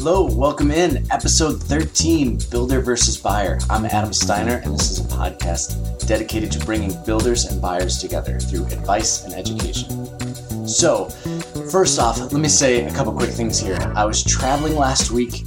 Hello, welcome in episode 13 Builder versus Buyer. I'm Adam Steiner, and this is a podcast dedicated to bringing builders and buyers together through advice and education. So, first off, let me say a couple quick things here. I was traveling last week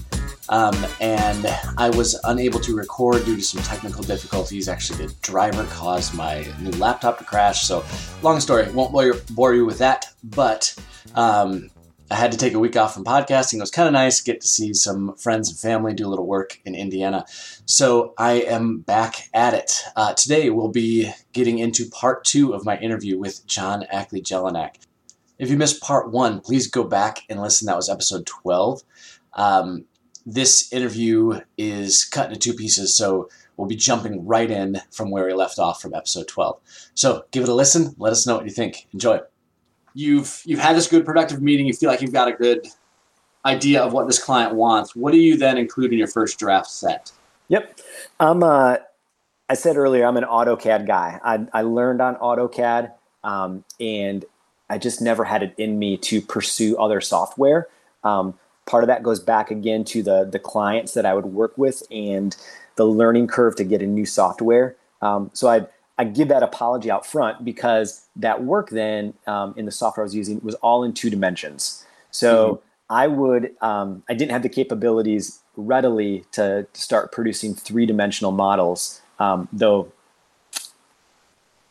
um, and I was unable to record due to some technical difficulties. Actually, the driver caused my new laptop to crash. So, long story, won't bore you with that, but um, I had to take a week off from podcasting. It was kind of nice, get to see some friends and family, do a little work in Indiana. So I am back at it. Uh, today we'll be getting into part two of my interview with Jon Ackley-Jelinek. If you missed part one, please go back and listen. That was episode 12. Um, this interview is cut into two pieces, so we'll be jumping right in from where we left off from episode 12. So give it a listen. Let us know what you think. Enjoy you've you've had this good productive meeting you feel like you've got a good idea of what this client wants what do you then include in your first draft set? Yep. I'm uh, i said earlier i'm an autocad guy. I, I learned on autocad um, and i just never had it in me to pursue other software. Um, part of that goes back again to the the clients that i would work with and the learning curve to get a new software. Um, so i I give that apology out front because that work then um, in the software I was using was all in two dimensions. So mm-hmm. I would, um, I didn't have the capabilities readily to, to start producing three dimensional models, um, though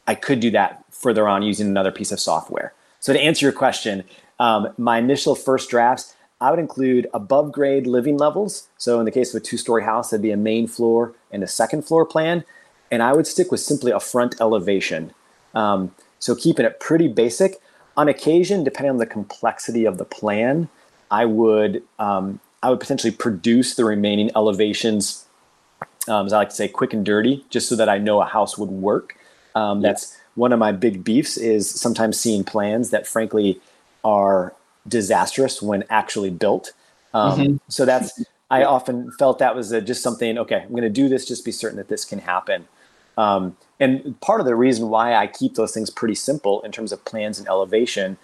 I could do that further on using another piece of software. So to answer your question, um, my initial first drafts, I would include above grade living levels. So in the case of a two story house, that'd be a main floor and a second floor plan and I would stick with simply a front elevation. Um, so keeping it pretty basic. On occasion, depending on the complexity of the plan, I would um, I would potentially produce the remaining elevations, um, as I like to say, quick and dirty, just so that I know a house would work. Um, that's one of my big beefs is sometimes seeing plans that frankly are disastrous when actually built. Um, mm-hmm. So that's I often felt that was a, just something. Okay, I'm going to do this. Just be certain that this can happen. Um, and part of the reason why I keep those things pretty simple in terms of plans and elevation,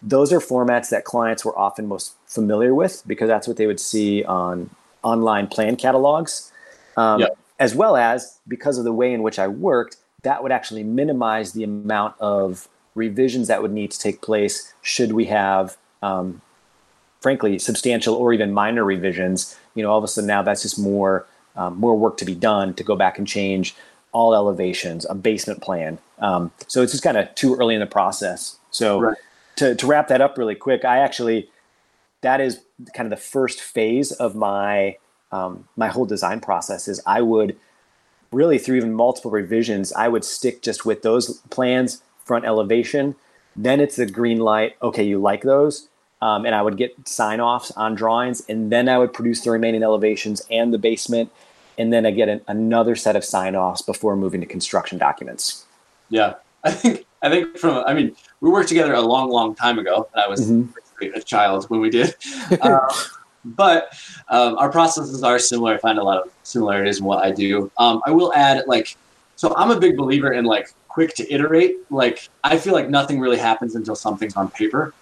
those are formats that clients were often most familiar with because that's what they would see on online plan catalogs. Um. As well as because of the way in which I worked, that would actually minimize the amount of revisions that would need to take place should we have, um, frankly, substantial or even minor revisions. You know, all of a sudden now that's just more um, more work to be done to go back and change all elevations, a basement plan. Um, so it's just kind of too early in the process. So right. to, to wrap that up really quick, I actually, that is kind of the first phase of my, um, my whole design process is I would really through even multiple revisions, I would stick just with those plans, front elevation. Then it's the green light. Okay, you like those. Um, and I would get sign offs on drawings, and then I would produce the remaining elevations and the basement and then I get an, another set of sign offs before moving to construction documents. Yeah, I think I think from I mean we worked together a long, long time ago, and I was mm-hmm. a child when we did. uh, but um, our processes are similar. I find a lot of similarities in what I do. Um, I will add like so I'm a big believer in like quick to iterate. Like I feel like nothing really happens until something's on paper.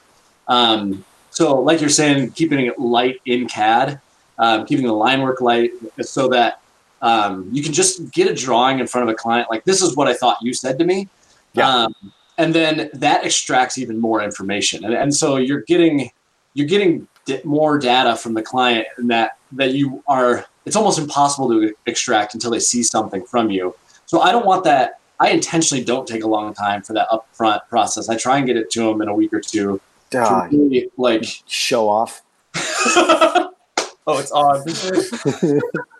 Um, so like you're saying, keeping it light in CAD, um, keeping the line work light so that um, you can just get a drawing in front of a client. Like this is what i thought you said to me. Yeah. Um, and then that extracts even more information. And, and so you're getting you're getting more data from the client and that that you are it's almost impossible to extract until they see something from you. So i don't want that i intentionally don't take a long time for that upfront process. I try and get it to them in a week or two to really, like show off? Oh it's on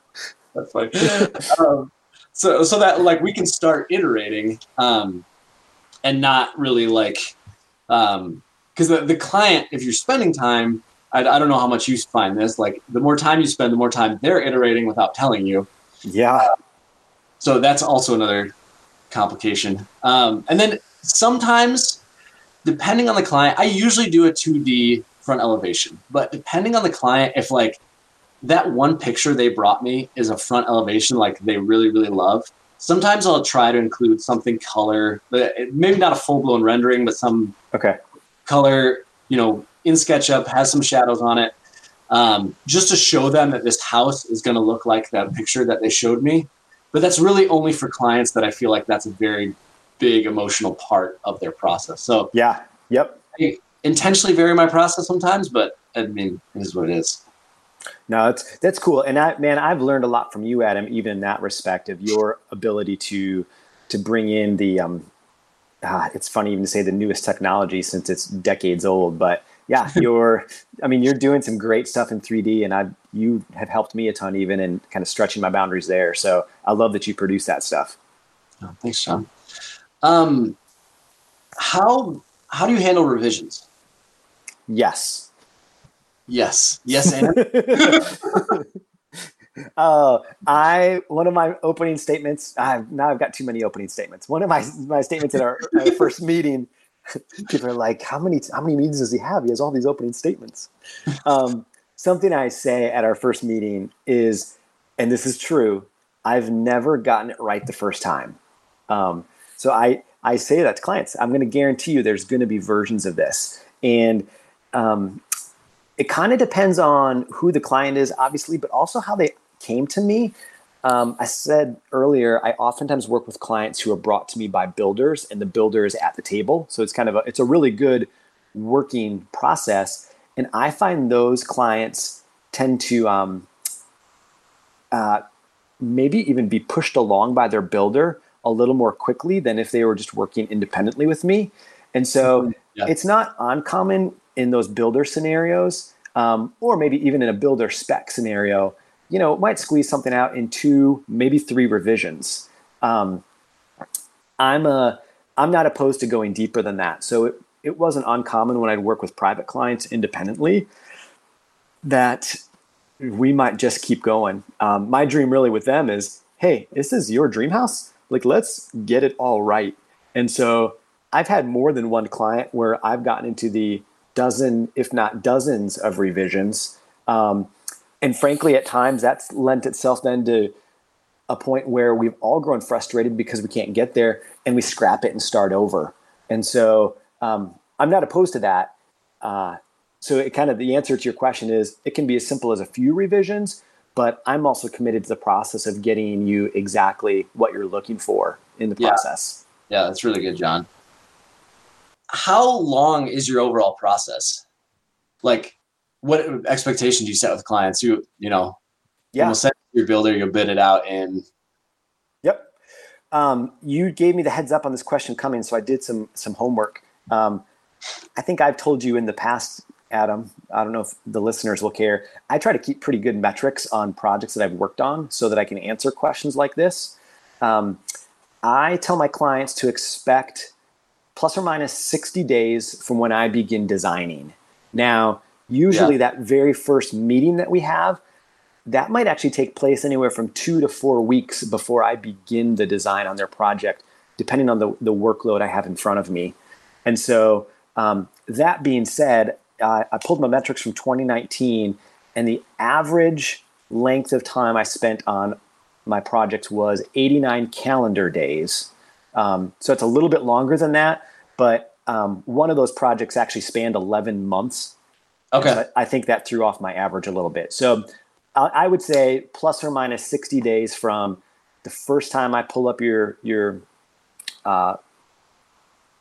That's funny. um, so so that like we can start iterating um, and not really like because um, the, the client if you're spending time I, I don't know how much you find this like the more time you spend the more time they're iterating without telling you. Yeah. Uh, so that's also another complication. Um, and then sometimes depending on the client i usually do a 2d front elevation but depending on the client if like that one picture they brought me is a front elevation like they really really love sometimes i'll try to include something color maybe not a full-blown rendering but some okay color you know in sketchup has some shadows on it um, just to show them that this house is going to look like that picture that they showed me. But that's really only for clients that I feel like that's a very big emotional part of their process. So yeah, yep. I intentionally vary my process sometimes, but I mean, it is what it is. No, that's that's cool. And I man, I've learned a lot from you, Adam, even in that respect of your ability to to bring in the um ah, it's funny even to say the newest technology since it's decades old, but yeah, you're I mean, you're doing some great stuff in 3D and I you have helped me a ton even in kind of stretching my boundaries there. So I love that you produce that stuff. Oh, thanks, Jon. Um how how do you handle revisions? Yes. Yes. Yes, and uh, I one of my opening statements. I've, now I've got too many opening statements. One of my my statements in our, our first meeting. People are like, "How many how many meetings does he have? He has all these opening statements." Um, something I say at our first meeting is, and this is true. I've never gotten it right the first time. Um, so I I say that to clients. I'm going to guarantee you there's going to be versions of this, and um, it kind of depends on who the client is, obviously, but also how they came to me. Um, I said earlier, I oftentimes work with clients who are brought to me by builders, and the builder is at the table. So it's kind of a it's a really good working process. And I find those clients tend to um, uh, maybe even be pushed along by their builder a little more quickly than if they were just working independently with me. And so mm-hmm. yeah. it's not uncommon in those builder scenarios, um, or maybe even in a builder spec scenario, you know, it might squeeze something out in two, maybe three revisions. Um, I'm a, I'm not opposed to going deeper than that. So it, it wasn't uncommon when I'd work with private clients independently that we might just keep going. Um, my dream really with them is, hey, this is your dream house. Like, let's get it all right. And so I've had more than one client where I've gotten into the dozen, if not dozens, of revisions. Um, and frankly, at times that's lent itself then to a point where we've all grown frustrated because we can't get there and we scrap it and start over. And so um, I'm not opposed to that. Uh, so it kind of the answer to your question is it can be as simple as a few revisions, but I'm also committed to the process of getting you exactly what you're looking for in the process. Yeah, yeah that's really good, Jon how long is your overall process? Like, what expectations do you set with clients? You you know, yeah, you'll set your builder, you'll bid it out and Yep. Um, you gave me the heads up on this question coming, so I did some some homework. Um, I think I've told you in the past, Adam. I don't know if the listeners will care. I try to keep pretty good metrics on projects that I've worked on, so that I can answer questions like this. Um, I tell my clients to expect plus or minus 60 days from when I begin designing. Now, usually yeah. that very first meeting that we have, that might actually take place anywhere from two to four weeks before I begin the design on their project, depending on the, the workload I have in front of me. And so, um, that being said, uh, I pulled my metrics from 2019, and the average length of time I spent on my projects was 89 calendar days. Um, so it's a little bit longer than that, but um, one of those projects actually spanned 11 months. Okay. I think that threw off my average a little bit. So I would say plus or minus 60 days from the first time I pull up your, your, uh,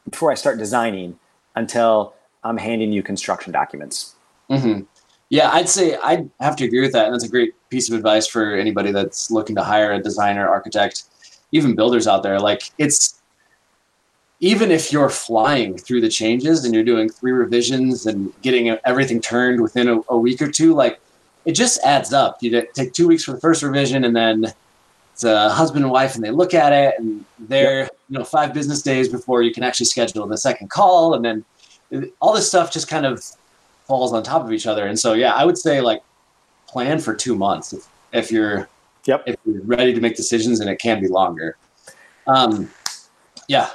before I start designing until I'm handing you construction documents. Mm-hmm. Yeah, I'd say I'd have to agree with that. And that's a great piece of advice for anybody that's looking to hire a designer, architect, even builders out there. Like it's even if you're flying through the changes and you're doing three revisions and getting everything turned within a, a week or two, like it just adds up. You take two weeks for the first revision and then it's a husband and wife and they look at it and they're, yep. you know, five business days before you can actually schedule the second call. And then all this stuff just kind of falls on top of each other. And so, yeah, I would say like plan for two months if, if you're, yep. if you're ready to make decisions and it can be longer. Um, yeah,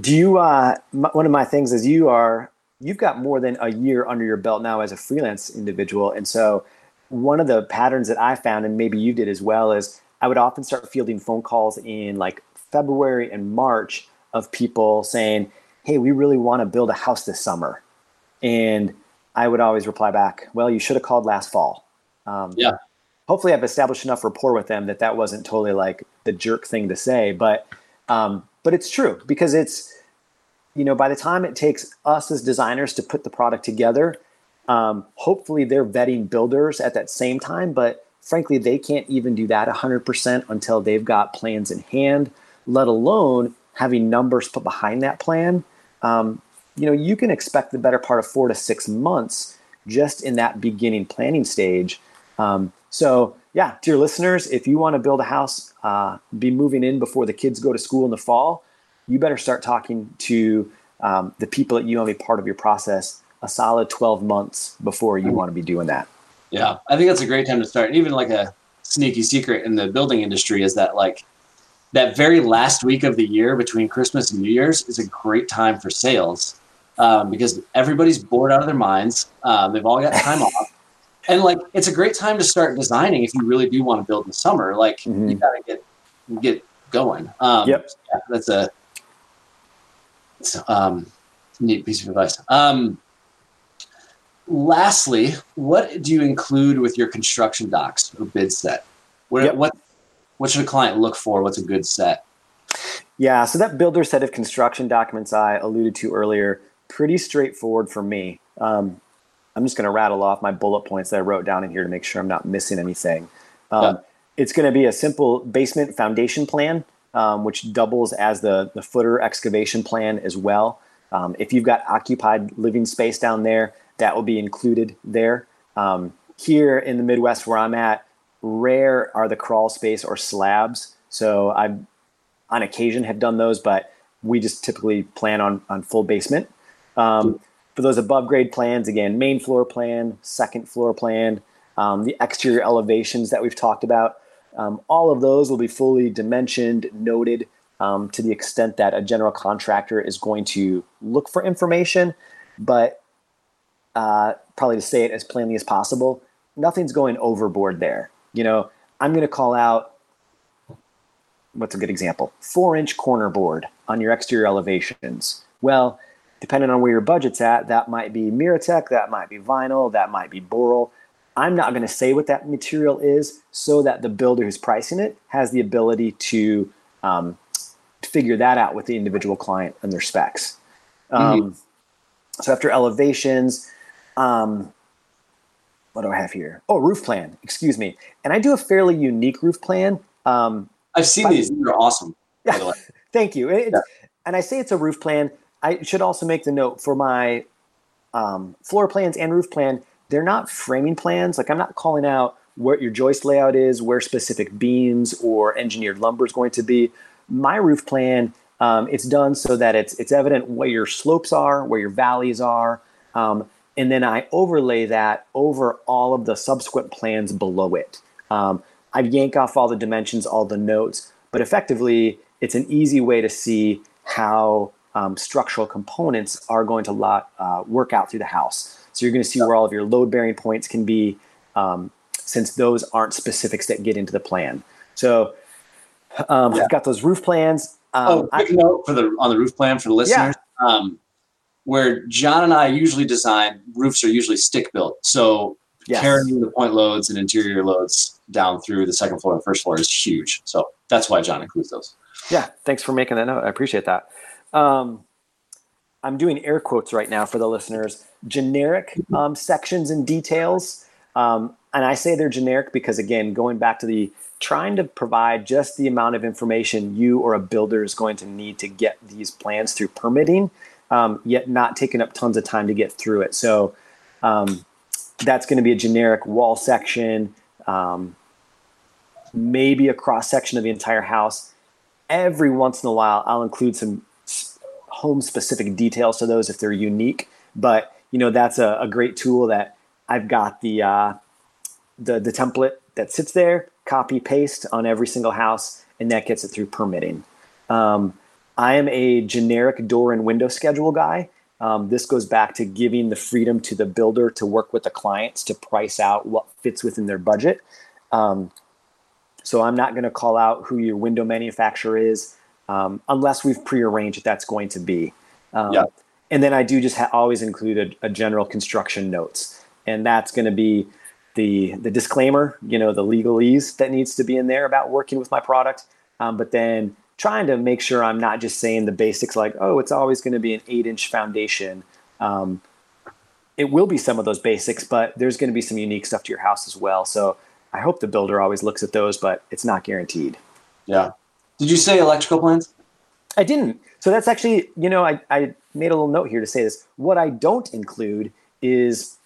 do you? Uh, one of my things is you are you've got more than a year under your belt now as a freelance individual, and so one of the patterns that I found, and maybe you did as well, is I would often start fielding phone calls in like February and March of people saying, "Hey, we really want to build a house this summer," and I would always reply back, "Well, you should have called last fall." Um, yeah. Hopefully, I've established enough rapport with them that that wasn't totally like the jerk thing to say, but um, but it's true because it's you know by the time it takes us as designers to put the product together, um, hopefully they're vetting builders at that same time, but frankly, they can't even do that 100% until they've got plans in hand, let alone having numbers put behind that plan. Um, you know, you can expect the better part of four to six months just in that beginning planning stage. Um, so, yeah, to your listeners, if you want to build a house, uh, be moving in before the kids go to school in the fall, you better start talking to um, the people that you want to be part of your process a solid 12 months before you want to be doing that. Yeah, I think that's a great time to start. And even like a sneaky secret in the building industry is that like that very last week of the year between Christmas and New Year's is a great time for sales um, because everybody's bored out of their minds. Um, they've all got time off. And like, it's a great time to start designing if you really do want to build in the summer. Like, mm-hmm. you got to get get going. Um, yep, yeah, that's a um, neat piece of advice. Um, lastly, what do you include with your construction docs or bid set? What, yep. what what should a client look for? What's a good set? Yeah, so that builder set of construction documents I alluded to earlier, pretty straightforward for me. Um, I'm just going to rattle off my bullet points that I wrote down in here to make sure I'm not missing anything. Um, yeah. It's going to be a simple basement foundation plan, um, which doubles as the, the footer excavation plan as well. Um, if you've got occupied living space down there, that will be included there. Um, here in the Midwest, where I'm at, rare are the crawl space or slabs. So I, on occasion, have done those, but we just typically plan on on full basement. Um, for those above grade plans, again, main floor plan, second floor plan, um, the exterior elevations that we've talked about, um, all of those will be fully dimensioned, noted um, to the extent that a general contractor is going to look for information. But uh, probably to say it as plainly as possible, nothing's going overboard there. You know, I'm going to call out what's a good example? Four inch corner board on your exterior elevations. Well, depending on where your budget's at, that might be Miratec, that might be vinyl, that might be Boral. I'm not going to say what that material is so that the builder who's pricing it has the ability to um, figure that out with the individual client and their specs. Um, mm-hmm. So after elevations, um, what do I have here? Oh, roof plan. Excuse me. And I do a fairly unique roof plan. Um, I've seen these. These are awesome. Yeah. Thank you. Yeah. And I say it's a roof plan. I should also make the note for my um, floor plans and roof plan. They're not framing plans. Like I'm not calling out what your joist layout is, where specific beams or engineered lumber is going to be. My roof plan, um, it's done so that it's it's evident where your slopes are, where your valleys are. Um, and then I overlay that over all of the subsequent plans below it. Um, I yank off all the dimensions, all the notes, but effectively, it's an easy way to see how um, structural components are going to lot, uh, work out through the house. So you're going to see where all of your load bearing points can be, um, since those aren't specifics that get into the plan. So um, yeah. I've got those roof plans. Um, oh, quick I, note for the on the roof plan for the listeners. Yeah. Um, where Jon and I usually design, roofs are usually stick built. So yes. carrying the point loads and interior loads down through the second floor and first floor is huge. So that's why Jon includes those. Yeah, thanks for making that note. I appreciate that. Um, I'm doing air quotes right now for the listeners. Generic um, sections and details. Um, and I say they're generic because, again, going back to the trying to provide just the amount of information you or a builder is going to need to get these plans through permitting um, yet not taking up tons of time to get through it. So um, that's going to be a generic wall section, um, maybe a cross section of the entire house. Every once in a while, I'll include some home specific details to those if they're unique. But you know that's a, a great tool that I've got the uh, the the template that sits there, copy paste on every single house, and that gets it through permitting. Um, I am a generic door and window schedule guy. Um, this goes back to giving the freedom to the builder to work with the clients to price out what fits within their budget. Um, so I'm not going to call out who your window manufacturer is um, unless we've prearranged that that's going to be. Um, yeah. and then I do just ha- always include a, a general construction notes, and that's going to be the the disclaimer, you know, the legalese that needs to be in there about working with my product. Um, but then trying to make sure I'm not just saying the basics like, oh, it's always going to be an eight inch foundation. Um, it will be some of those basics, but there's going to be some unique stuff to your house as well. So I hope the builder always looks at those, but it's not guaranteed. Yeah. Did you say electrical plans? I didn't. So that's actually, you know, I, I made a little note here to say this. What I don't include is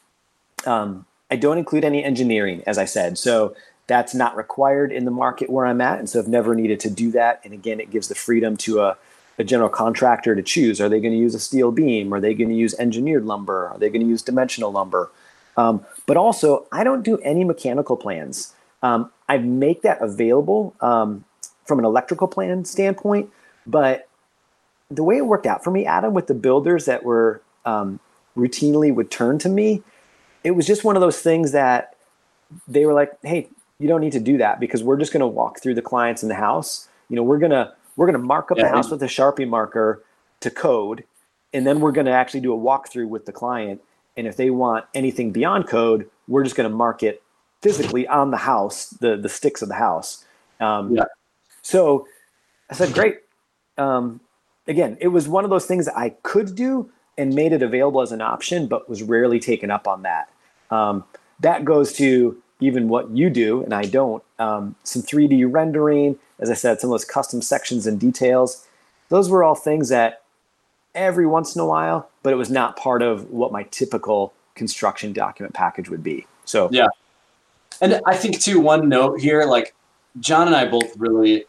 um, I don't include any engineering, as I said. So that's not required in the market where I'm at. And so I've never needed to do that. And again, it gives the freedom to a, a general contractor to choose. Are they going to use a steel beam? Are they going to use engineered lumber? Are they going to use dimensional lumber? Um, but also, I don't do any mechanical plans. Um, I make that available um, from an electrical plan standpoint. But the way it worked out for me, Adam, with the builders that were um, routinely would turn to me, it was just one of those things that they were like, hey, you don't need to do that because we're just going to walk through the clients in the house. You know, we're going to we're going to mark up yeah, the house with a Sharpie marker to code and then we're going to actually do a walkthrough with the client and if they want anything beyond code, we're just going to mark it physically on the house, the the sticks of the house. Um, yeah. So I said, great. Um, again, it was one of those things I could do and made it available as an option, but was rarely taken up on that. Um, that goes to even what you do and I don't. Um, some 3D rendering, as I said, some of those custom sections and details. Those were all things that every once in a while, but it was not part of what my typical construction document package would be. So yeah, and I think too one note here, like Jon and I both really,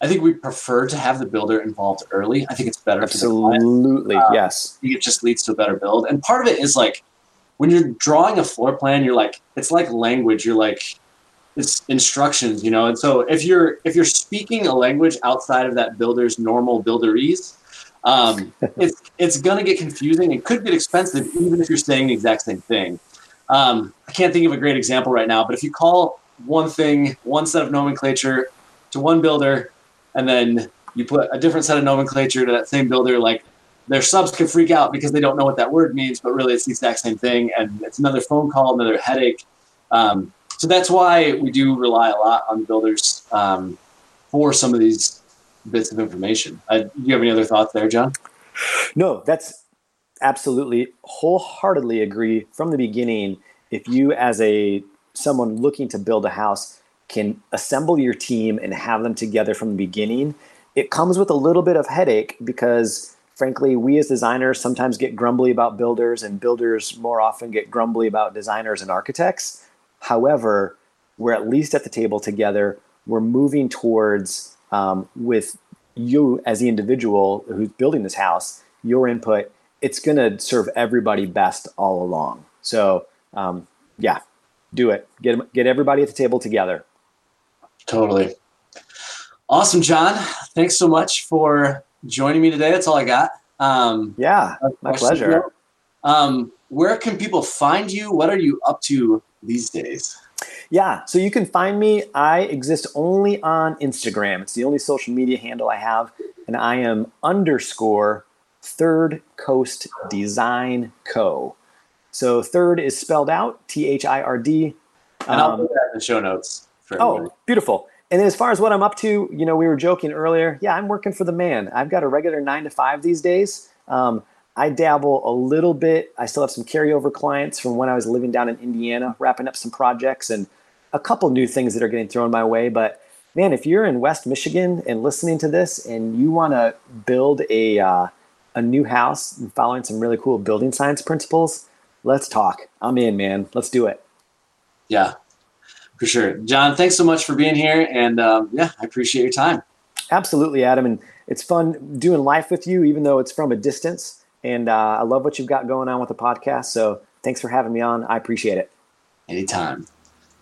I think we prefer to have the builder involved early. I think it's better. Absolutely, um, yes. it just leads to a better build, and part of it is like when you're drawing a floor plan, you're like it's like language. You're like it's instructions, you know. And so if you're if you're speaking a language outside of that builder's normal builderese, um, it's it's gonna get confusing. It could get expensive, even if you're saying the exact same thing. Um, I can't think of a great example right now, but if you call one thing, one set of nomenclature to one builder, and then you put a different set of nomenclature to that same builder, like their subs can freak out because they don't know what that word means, but really it's the exact same thing, and it's another phone call, another headache. Um, so that's why we do rely a lot on builders um, for some of these bits of information. Do you have any other thoughts there, Jon? No, that's absolutely wholeheartedly agree from the beginning. If you, as a someone looking to build a house, can assemble your team and have them together from the beginning, it comes with a little bit of headache because frankly, we as designers sometimes get grumbly about builders, and builders more often get grumbly about designers and architects. However, we're at least at the table together. We're moving towards, um, with you as the individual who's building this house, your input, it's going to serve everybody best all along. So, um, yeah, do it. Get, get everybody at the table together. Totally. Awesome, Jon. Thanks so much for joining me today. That's all I got. Um, yeah, my pleasure. Um, where can people find you? What are you up to these days? Yeah, so you can find me. I exist only on Instagram. It's the only social media handle I have, and I am underscore Third Coast Design Co. So third is spelled out T H I R D. And I'll put um, that in the show notes. Oh, beautiful. And then as far as what I'm up to, you know, we were joking earlier. Yeah, I'm working for the man. I've got a regular nine to five these days. Um, I dabble a little bit. I still have some carryover clients from when I was living down in Indiana, wrapping up some projects and a couple new things that are getting thrown my way. But man, if you're in West Michigan and listening to this and you want to build a uh, a new house and following some really cool building science principles, let's talk. I'm in, man. Let's do it. Yeah, for sure. Jon, thanks so much for being here. And um, yeah, I appreciate your time. Absolutely, Adam. And it's fun doing life with you, even though it's from a distance. And uh, I love what you've got going on with the podcast. So thanks for having me on. I appreciate it. Anytime.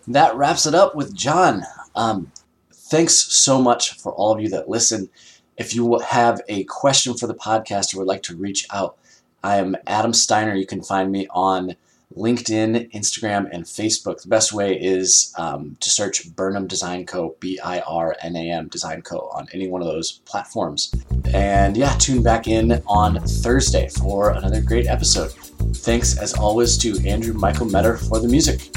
That wraps it up with Jon. Um, thanks so much for all of you that listen. If you have a question for the podcast or would like to reach out, I am Adam Steiner. You can find me on LinkedIn, Instagram, and Facebook. The best way is um, to search Birnam Design Co. B I R N A M Design Co. on any one of those platforms. And yeah, tune back in on Thursday for another great episode. Thanks as always to Andrew Michael Metter for the music.